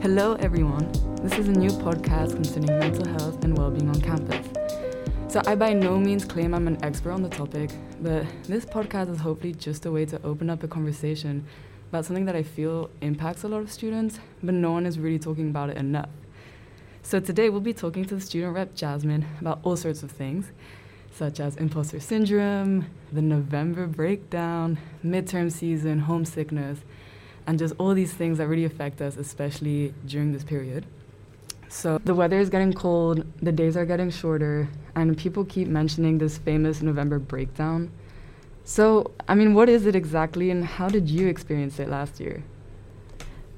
Hello, everyone. This is a new podcast concerning mental health and well being on campus. So, I by no means claim I'm an expert on the topic, but this podcast is hopefully just a way to open up a conversation about something that I feel impacts a lot of students, but no one is really talking about it enough. So, today we'll be talking to the student rep Jasmine about all sorts of things, such as imposter syndrome, the November breakdown, midterm season, homesickness, and just all these things that really affect us, especially during this period. So, the weather is getting cold, the days are getting shorter, and people keep mentioning this famous November breakdown. So, I mean, what is it exactly, and how did you experience it last year?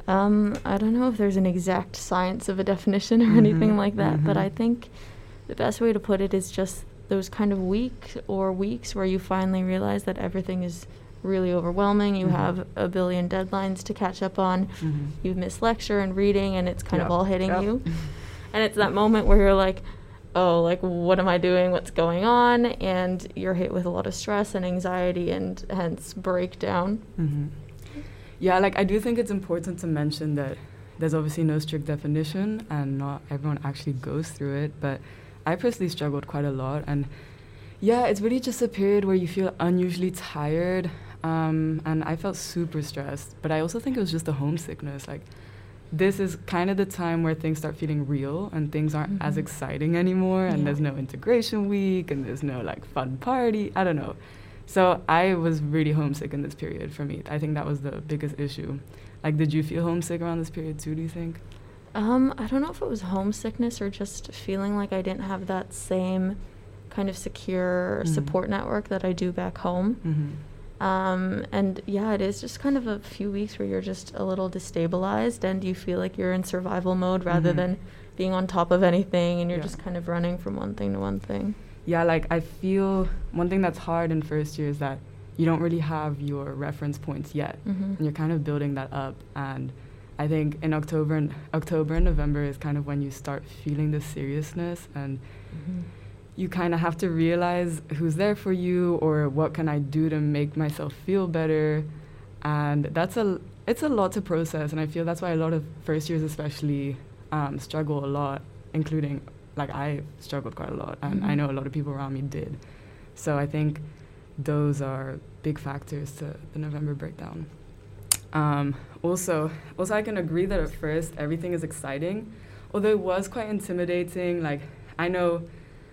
Um, I don't know if there's an exact science of a definition or Mhm, anything like that, but mhm. I think the best way to put it is just those kind of week or weeks where you finally realize that everything is really overwhelming. You Mhm. have a billion deadlines to catch up on. You've missed lecture and reading, and it's kind of all hitting yep. you. And it's that moment where you're like, oh, like, what am I doing? What's going on? And you're hit with a lot of stress and anxiety and hence breakdown. hmm Yeah, like I do think it's important to mention that there's obviously no strict definition and not everyone actually goes through it, but I personally struggled quite a lot. And yeah, it's really just a period where you feel unusually tired. Um, and I felt super stressed, but I also think it was just the homesickness. Like, this is kind of the time where things start feeling real and things aren't as Mhm. exciting anymore, and Yeah. there's no integration week and there's no like fun party. I don't know. So I was really homesick in this period for me. I think that was the biggest issue. Like, did you feel homesick around this period too, do you think? Um, I don't know if it was homesickness or just feeling like I didn't have that same kind of secure Mhm. support network that I do back home. Mm-hmm. Um, and yeah, it is just kind of a few weeks where you're just a little destabilized and you feel like you're in survival mode rather Mhm. than being on top of anything and you're Yeah. just kind of running from one thing to one thing. Yeah, like I feel one thing that's hard in first year is that you don't really have your reference points yet. Mm-hmm. And you're kind of building that up. And I think in October and October and November is kind of when you start feeling the seriousness and Mm-hmm. You kind of have to realize who's there for you or what can I do to make myself feel better. And that's a it's a lot to process and I feel that's why a lot of first years especially um, struggle a lot, including like I struggled quite a lot and I Mhm. know a lot of people around me did. So I think those are big factors to the November breakdown. Um, also, also I can agree that at first everything is exciting, although it was quite intimidating. Like I know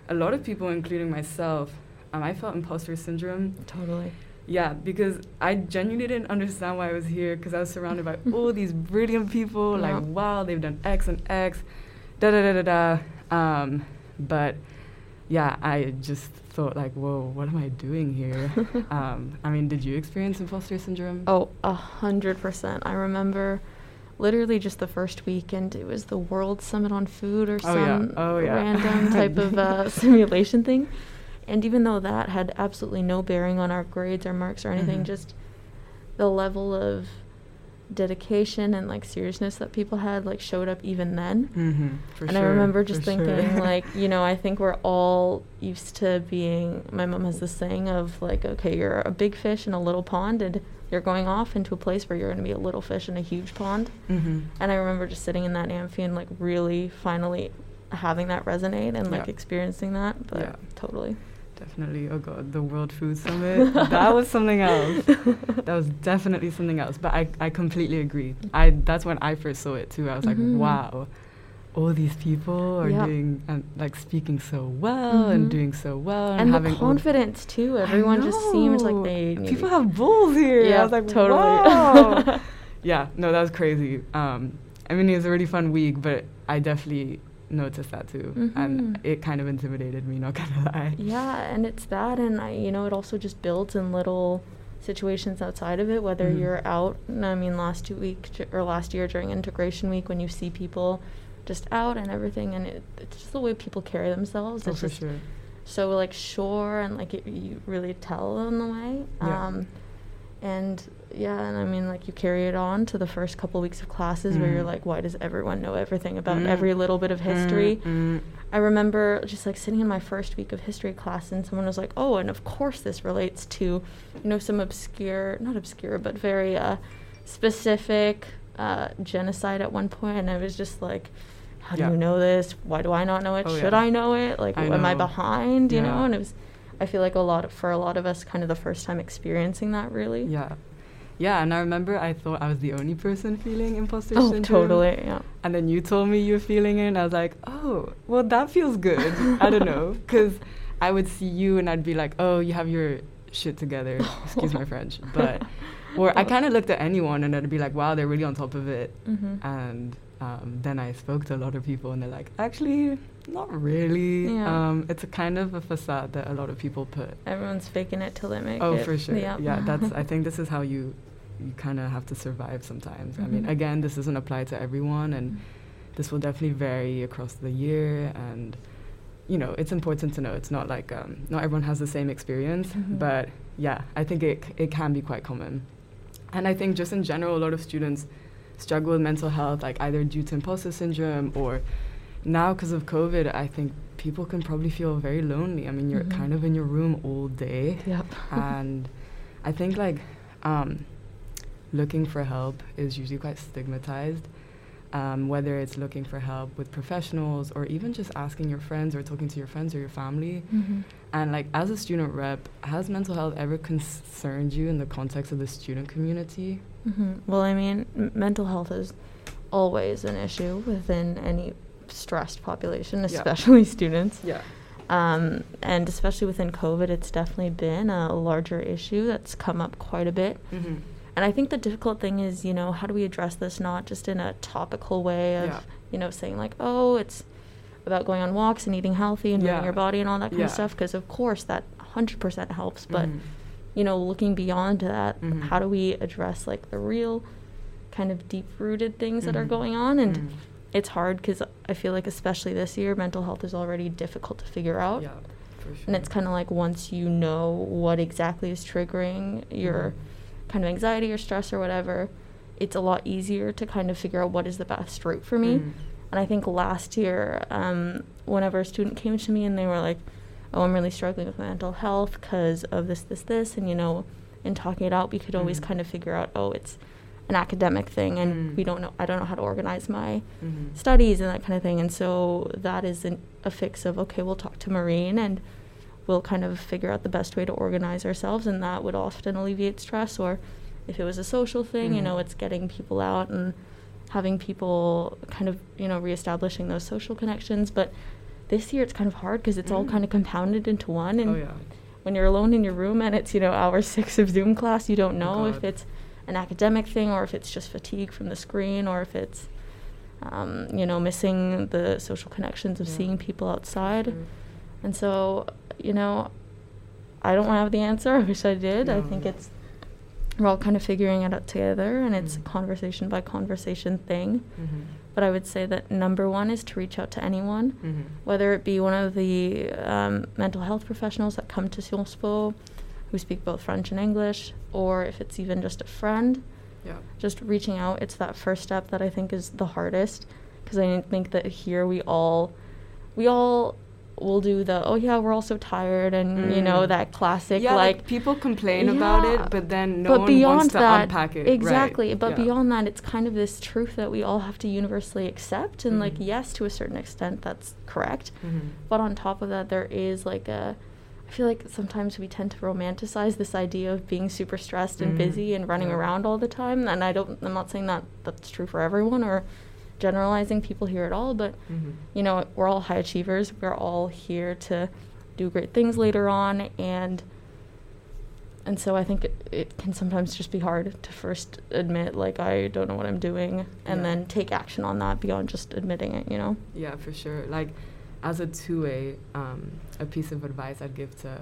a lot of people, including myself, um, I felt imposter syndrome. Totally. Yeah, because I genuinely didn't understand why I was here because I was surrounded by all these brilliant people. Yeah. Like, wow, they've done X and X, da da da da da. Um, but yeah, I just thought like, whoa, what am I doing here? um, I mean, did you experience imposter syndrome? Oh, a hundred percent. I remember literally just the first week, and it was the World Summit on Food or Oh, yeah. some Oh, yeah. random type of uh, simulation thing. And even though that had absolutely no bearing on our grades or marks or anything, Mhm. just the level of dedication and like seriousness that people had like showed up even then. Mm-hmm, and sure, I remember just for sure. thinking, like, you know, I think we're all used to being. My mom has this saying of, like, okay, you're a big fish in a little pond, and you're going off into a place where you're going to be a little fish in a huge pond. mm-hmm. And I remember just sitting in that amphi and, like, really finally having that resonate and, like, Yeah. experiencing that. But Yeah. totally. Definitely. Oh god, the World Food Summit. that was something else. That was definitely something else. But I, I completely agree. I that's when I first saw it too. I was like, Mhm. wow, all these people are Yeah. doing and like speaking so well and Mhm. doing so well and, And, having the all confidence, too. Everyone just seemed like they. people have balls here. Yeah, like, totally. wow. yeah, no, that was crazy. Um, I mean, it was a really fun week, but I definitely noticed that too, and Mhm. it kind of intimidated me. Not gonna lie. Yeah, and it's that, and I, you know, it also just builds in little situations outside of it. Whether Mhm. you're out, I mean, last two week or last year during integration week, when you see people just out and everything, and it, it's just the way people carry themselves. Oh, it's for just sure. so like sure, and like it, you really tell in the way. Yeah. Um, and yeah, and I mean, like you carry it on to the first couple weeks of classes where you're Mm. like, why does everyone know everything about Mm. every little bit of history? Mm, mm. I remember just like sitting in my first week of history class and someone was like, "Oh, and of course this relates to, you know, some obscure, not obscure, but very uh, specific uh, genocide at one point, and I was just like, how do Yeah. you know this? Why do I not know it? Oh, Should yeah. I know it? Like, I am I know. behind? You Yeah. know, and it was. I feel like a lot of, for a lot of us, kind of the first time experiencing that. Really. Yeah. Yeah, and I remember I thought I was the only person feeling imposter Oh, syndrome. totally. Yeah. And then you told me you're feeling it, and I was like, oh, well, that feels good. I don't know. Because I would see you and I'd be like, oh, you have your shit together. Excuse my French. But, or I kind of looked at anyone and I'd be like, wow, they're really on top of it. Mm-hmm. And um, then I spoke to a lot of people, and they're like, actually, not really. Yeah. Um, it's a kind of a facade that a lot of people put. Everyone's faking it till they make Oh, it. Oh, for sure. Yeah. Yeah, that's. I think this is how you, you kind of have to survive sometimes. I mean, Mhm. again, this doesn't apply to everyone, and this will definitely vary across the year. And you know, it's important to know it's not like um, not everyone has the same experience, Mhm. but yeah, I think it it can be quite common. And I think just in general, a lot of students struggle with mental health, like either due to imposter syndrome or now because of COVID. I think people can probably feel very lonely. I mean, you're Mhm. kind of in your room all day Yep. and I think like um, looking for help is usually quite stigmatized. Um, whether it's looking for help with professionals or even just asking your friends or talking to your friends or your family. Mm-hmm. And like as a student rep, has mental health ever concerned you in the context of the student community? hmm Well, I mean, m- mental health is always an issue within any stressed population, Yeah. especially students. Yeah. Um, and especially within COVID, it's definitely been a larger issue that's come up quite a bit. Mm-hmm. And I think the difficult thing is, you know, how do we address this not just in a topical way of, Yeah. you know, saying like, oh, it's about going on walks and eating healthy and Yeah. moving your body and all that kind Yeah. of stuff, because of course that 100% helps. But Mhm. you know, looking beyond that, Mhm. how do we address like the real kind of deep rooted things that are Mhm. going on? And Mhm. It's hard because I feel like, especially this year, mental health is already difficult to figure out. yeah, for sure. And it's kind of like once you know what exactly is triggering your Mhm. kind of anxiety or stress or whatever, it's a lot easier to kind of figure out what is the best route for me. Mhm. And I think last year, um, whenever a student came to me and they were like, "Oh, I'm really struggling with my mental health because of this, this, this," and you know, in talking it out, we could always Mhm. kind of figure out, "Oh, it's an academic thing, and Mm. we don't know. I don't know how to organize my Mhm. studies and that kind of thing." And so that is an, a fix of okay, we'll talk to Marine and we'll kind of figure out the best way to organize ourselves, and that would often alleviate stress. Or if it was a social thing, you Mhm. know, it's getting people out and having people kind of you know reestablishing those social connections but this year it's kind of hard because it's all Mm. kind of compounded into one and oh yeah. when you're alone in your room and it's you know hour six of zoom class you don't Oh, know if it's an academic thing or if it's just fatigue from the screen or if it's um, you know missing the social connections of Yeah. seeing people outside Sure. and so you know i don't have the answer i wish i did i No. think it's we're all kind of figuring it out together and it's a conversation by conversation thing Mhm. but I would say that number one is to reach out to anyone, Mhm. whether it be one of the um, mental health professionals that come to Sciences Po who speak both French and English, or if it's even just a friend, Yeah. just reaching out. It's that first step that I think is the hardest because I think that here we all, we all will do the oh yeah we're all so tired and you know Mm. that classic yeah, like people complain about it, but then no but one beyond wants to that, unpack it. right. Exactly. But Yeah. beyond that, it's kind of this truth that we all have to universally accept. And, like, Mhm. yes, to a certain extent, that's correct. Mhm. But on top of that, there is like a. I feel like sometimes we tend to romanticize this idea of being super stressed and Mhm. busy and running Yeah. around all the time. And I don't. I'm not saying that that's true for everyone or generalizing people here at all. But Mhm. you know, we're all high achievers. We're all here to do great things later on, and and so I think it, it can sometimes just be hard to first admit like I don't know what I'm doing, and Yeah. then take action on that beyond just admitting it. You know. Yeah, for sure. Like, as a 2A, um, a piece of advice I'd give to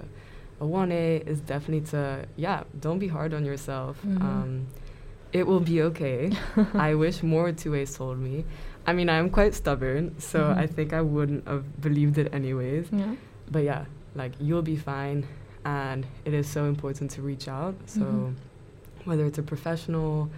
a 1A is definitely to, yeah, don't be hard on yourself. Mhm. Um, it will be okay. I wish more 2As told me. I mean, I'm quite stubborn, so Mhm. I think I wouldn't have believed it anyways. Yeah. But yeah, like, you'll be fine. And it is so important to reach out. So, Mhm. whether it's a professional,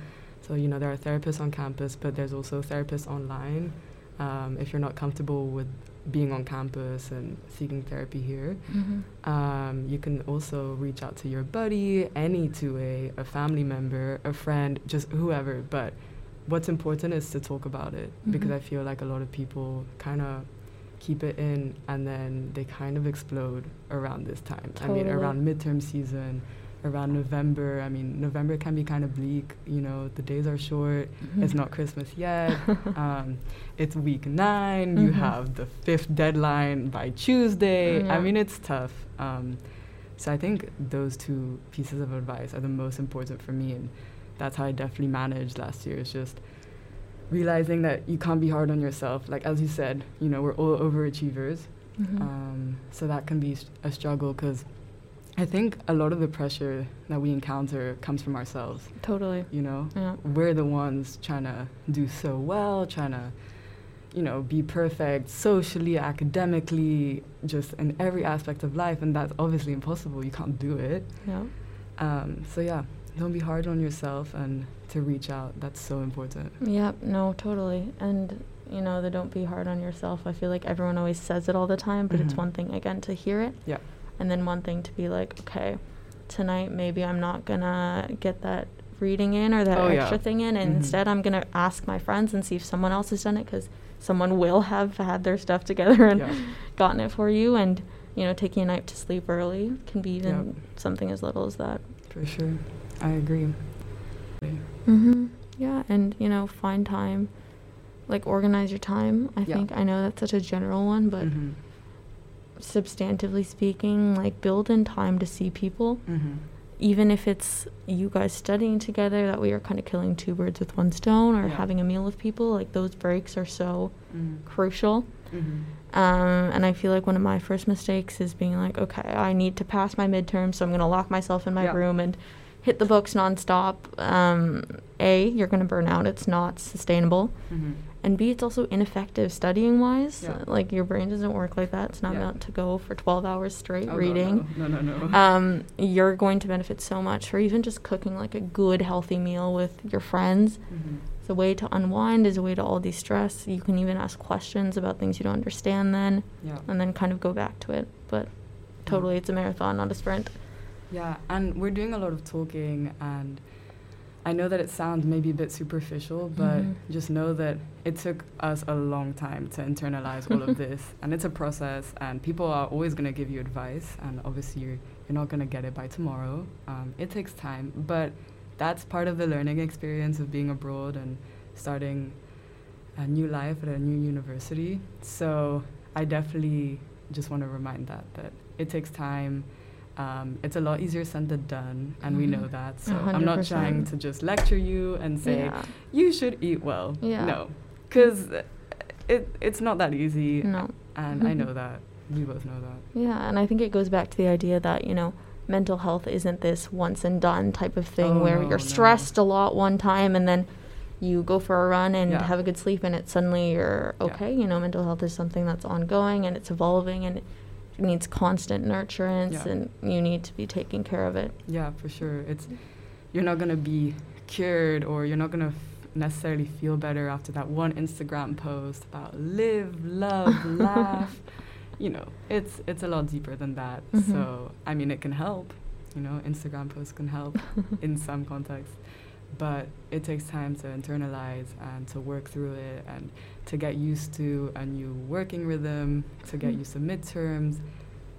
so, you know, there are therapists on campus, but there's also therapists online. Um, if you're not comfortable with being on campus and seeking therapy here, Mm-hmm. um, you can also reach out to your buddy, any 2A, a family member, a friend, just whoever. But what's important is to talk about it because Mhm. I feel like a lot of people kind of keep it in and then they kind of explode around this time. I mean, around midterm season, around November. I mean, November can be kind of bleak. You know, the days are short. It's Mhm. not Christmas yet. um, it's week 9 You Mhm. have the fifth deadline by Tuesday. Yeah. I mean, it's tough. Um, so I think those two pieces of advice are the most important for me, and that's how I definitely managed last year. It's just realizing that you can't be hard on yourself. Like as you said, you know, we're all overachievers, Mhm. um, so that can be a struggle because I think a lot of the pressure that we encounter comes from ourselves. totally. You know, Yeah. we're the ones trying to do so well, trying to, you know, be perfect socially, academically, just in every aspect of life, and that's obviously impossible. You can't do it. Yeah. Um, so yeah, don't be hard on yourself, and to reach out. That's so important. Yep, no, totally. And you know, the don't be hard on yourself. I feel like everyone always says it all the time, but it's Mhm. one thing again to hear it. Yeah. And then one thing to be like, okay, tonight maybe I'm not gonna get that reading in or that Oh, yeah. extra thing in, and Mhm. instead I'm gonna ask my friends and see if someone else has done it because someone will have had their stuff together and Yeah. gotten it for you. And you know, taking a night to sleep early can be even Yep. something as little as that. For sure, I agree. Mm-hmm. Yeah, and you know, find time, like organize your time. I Yeah. think I know that's such a general one, but Mhm. Substantively speaking, like build in time to see people, Mhm. even if it's you guys studying together. That way, you're kind of killing two birds with one stone, or Yeah. having a meal with people. Like those breaks are so Mhm. crucial. Mhm. Um, and I feel like one of my first mistakes is being like, okay, I need to pass my midterm, so I'm gonna lock myself in my Yeah. room and hit the books nonstop. Um, a, you're gonna burn out. It's not sustainable. And B, it's also ineffective studying wise. Yeah. Like your brain doesn't work like that. It's not Yeah. meant to go for 12 hours straight Oh, reading. No, no, no. no. Um, you're going to benefit so much for even just cooking like a good, healthy meal with your friends. Mhm. It's a way to unwind, is a way to all de-stress. You can even ask questions about things you don't understand then, Yeah. and then kind of go back to it. But totally, it's a marathon, not a sprint. Yeah, and we're doing a lot of talking, and I know that it sounds maybe a bit superficial, but Mhm. just know that it took us a long time to internalize all of this, and it's a process, and people are always going to give you advice, and obviously you're, you're not going to get it by tomorrow. Um, it takes time, but that's part of the learning experience of being abroad and starting a new life at a new university. So I definitely just want to remind that that it takes time. Um, it's a lot easier said than done, and we know Mhm. that. So A I'm not trying to just lecture you and say yeah. you should eat well. Yeah. No, because it it's not that easy. No. And I know that. We both know that. Yeah, and I think it goes back to the idea that, you know, mental health isn't this once and done type of thing Oh, where no, you're no. stressed a lot one time and then you go for a run and Yeah. have a good sleep and it suddenly you're Yeah. okay. You know, mental health is something that's ongoing and it's evolving and needs constant nurturance Yeah. and you need to be taking care of it. Yeah, for sure. It's you're not gonna be cured, or you're not gonna f- necessarily feel better after that one Instagram post about live, love, laugh. You know, it's it's a lot deeper than that. Mhm. So I mean, it can help. You know, Instagram posts can help in some contexts, but it takes time to internalize and to work through it and to get used to a new working rhythm, to get Mhm. used to midterms.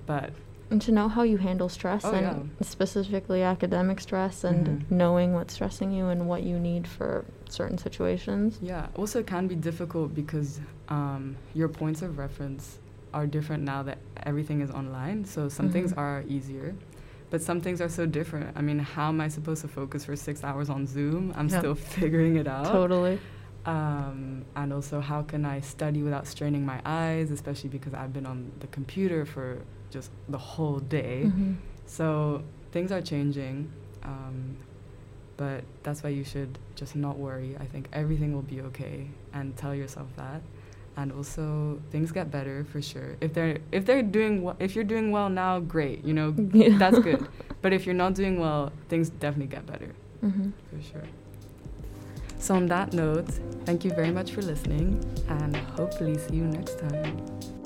But And to know how you handle stress Oh, and yeah. specifically academic stress and Mhm. knowing what's stressing you and what you need for certain situations. Yeah, also it can be difficult because um, your points of reference are different now that everything is online. So some things Mhm. are easier, but some things are so different. I mean, how am I supposed to focus for six hours on Zoom? I'm still figuring it out. Totally. Um, and also, how can I study without straining my eyes, especially because I've been on the computer for just the whole day. Mhm. So things are changing, um, but that's why you should just not worry. I think everything will be okay, and tell yourself that. And also, things get better for sure. If they're if they're doing well, if you're doing well now, great. You know, Yeah. that's good. But if you're not doing well, things definitely get better Mhm. for sure. So on that note, thank you very much for listening, and hopefully see you next time.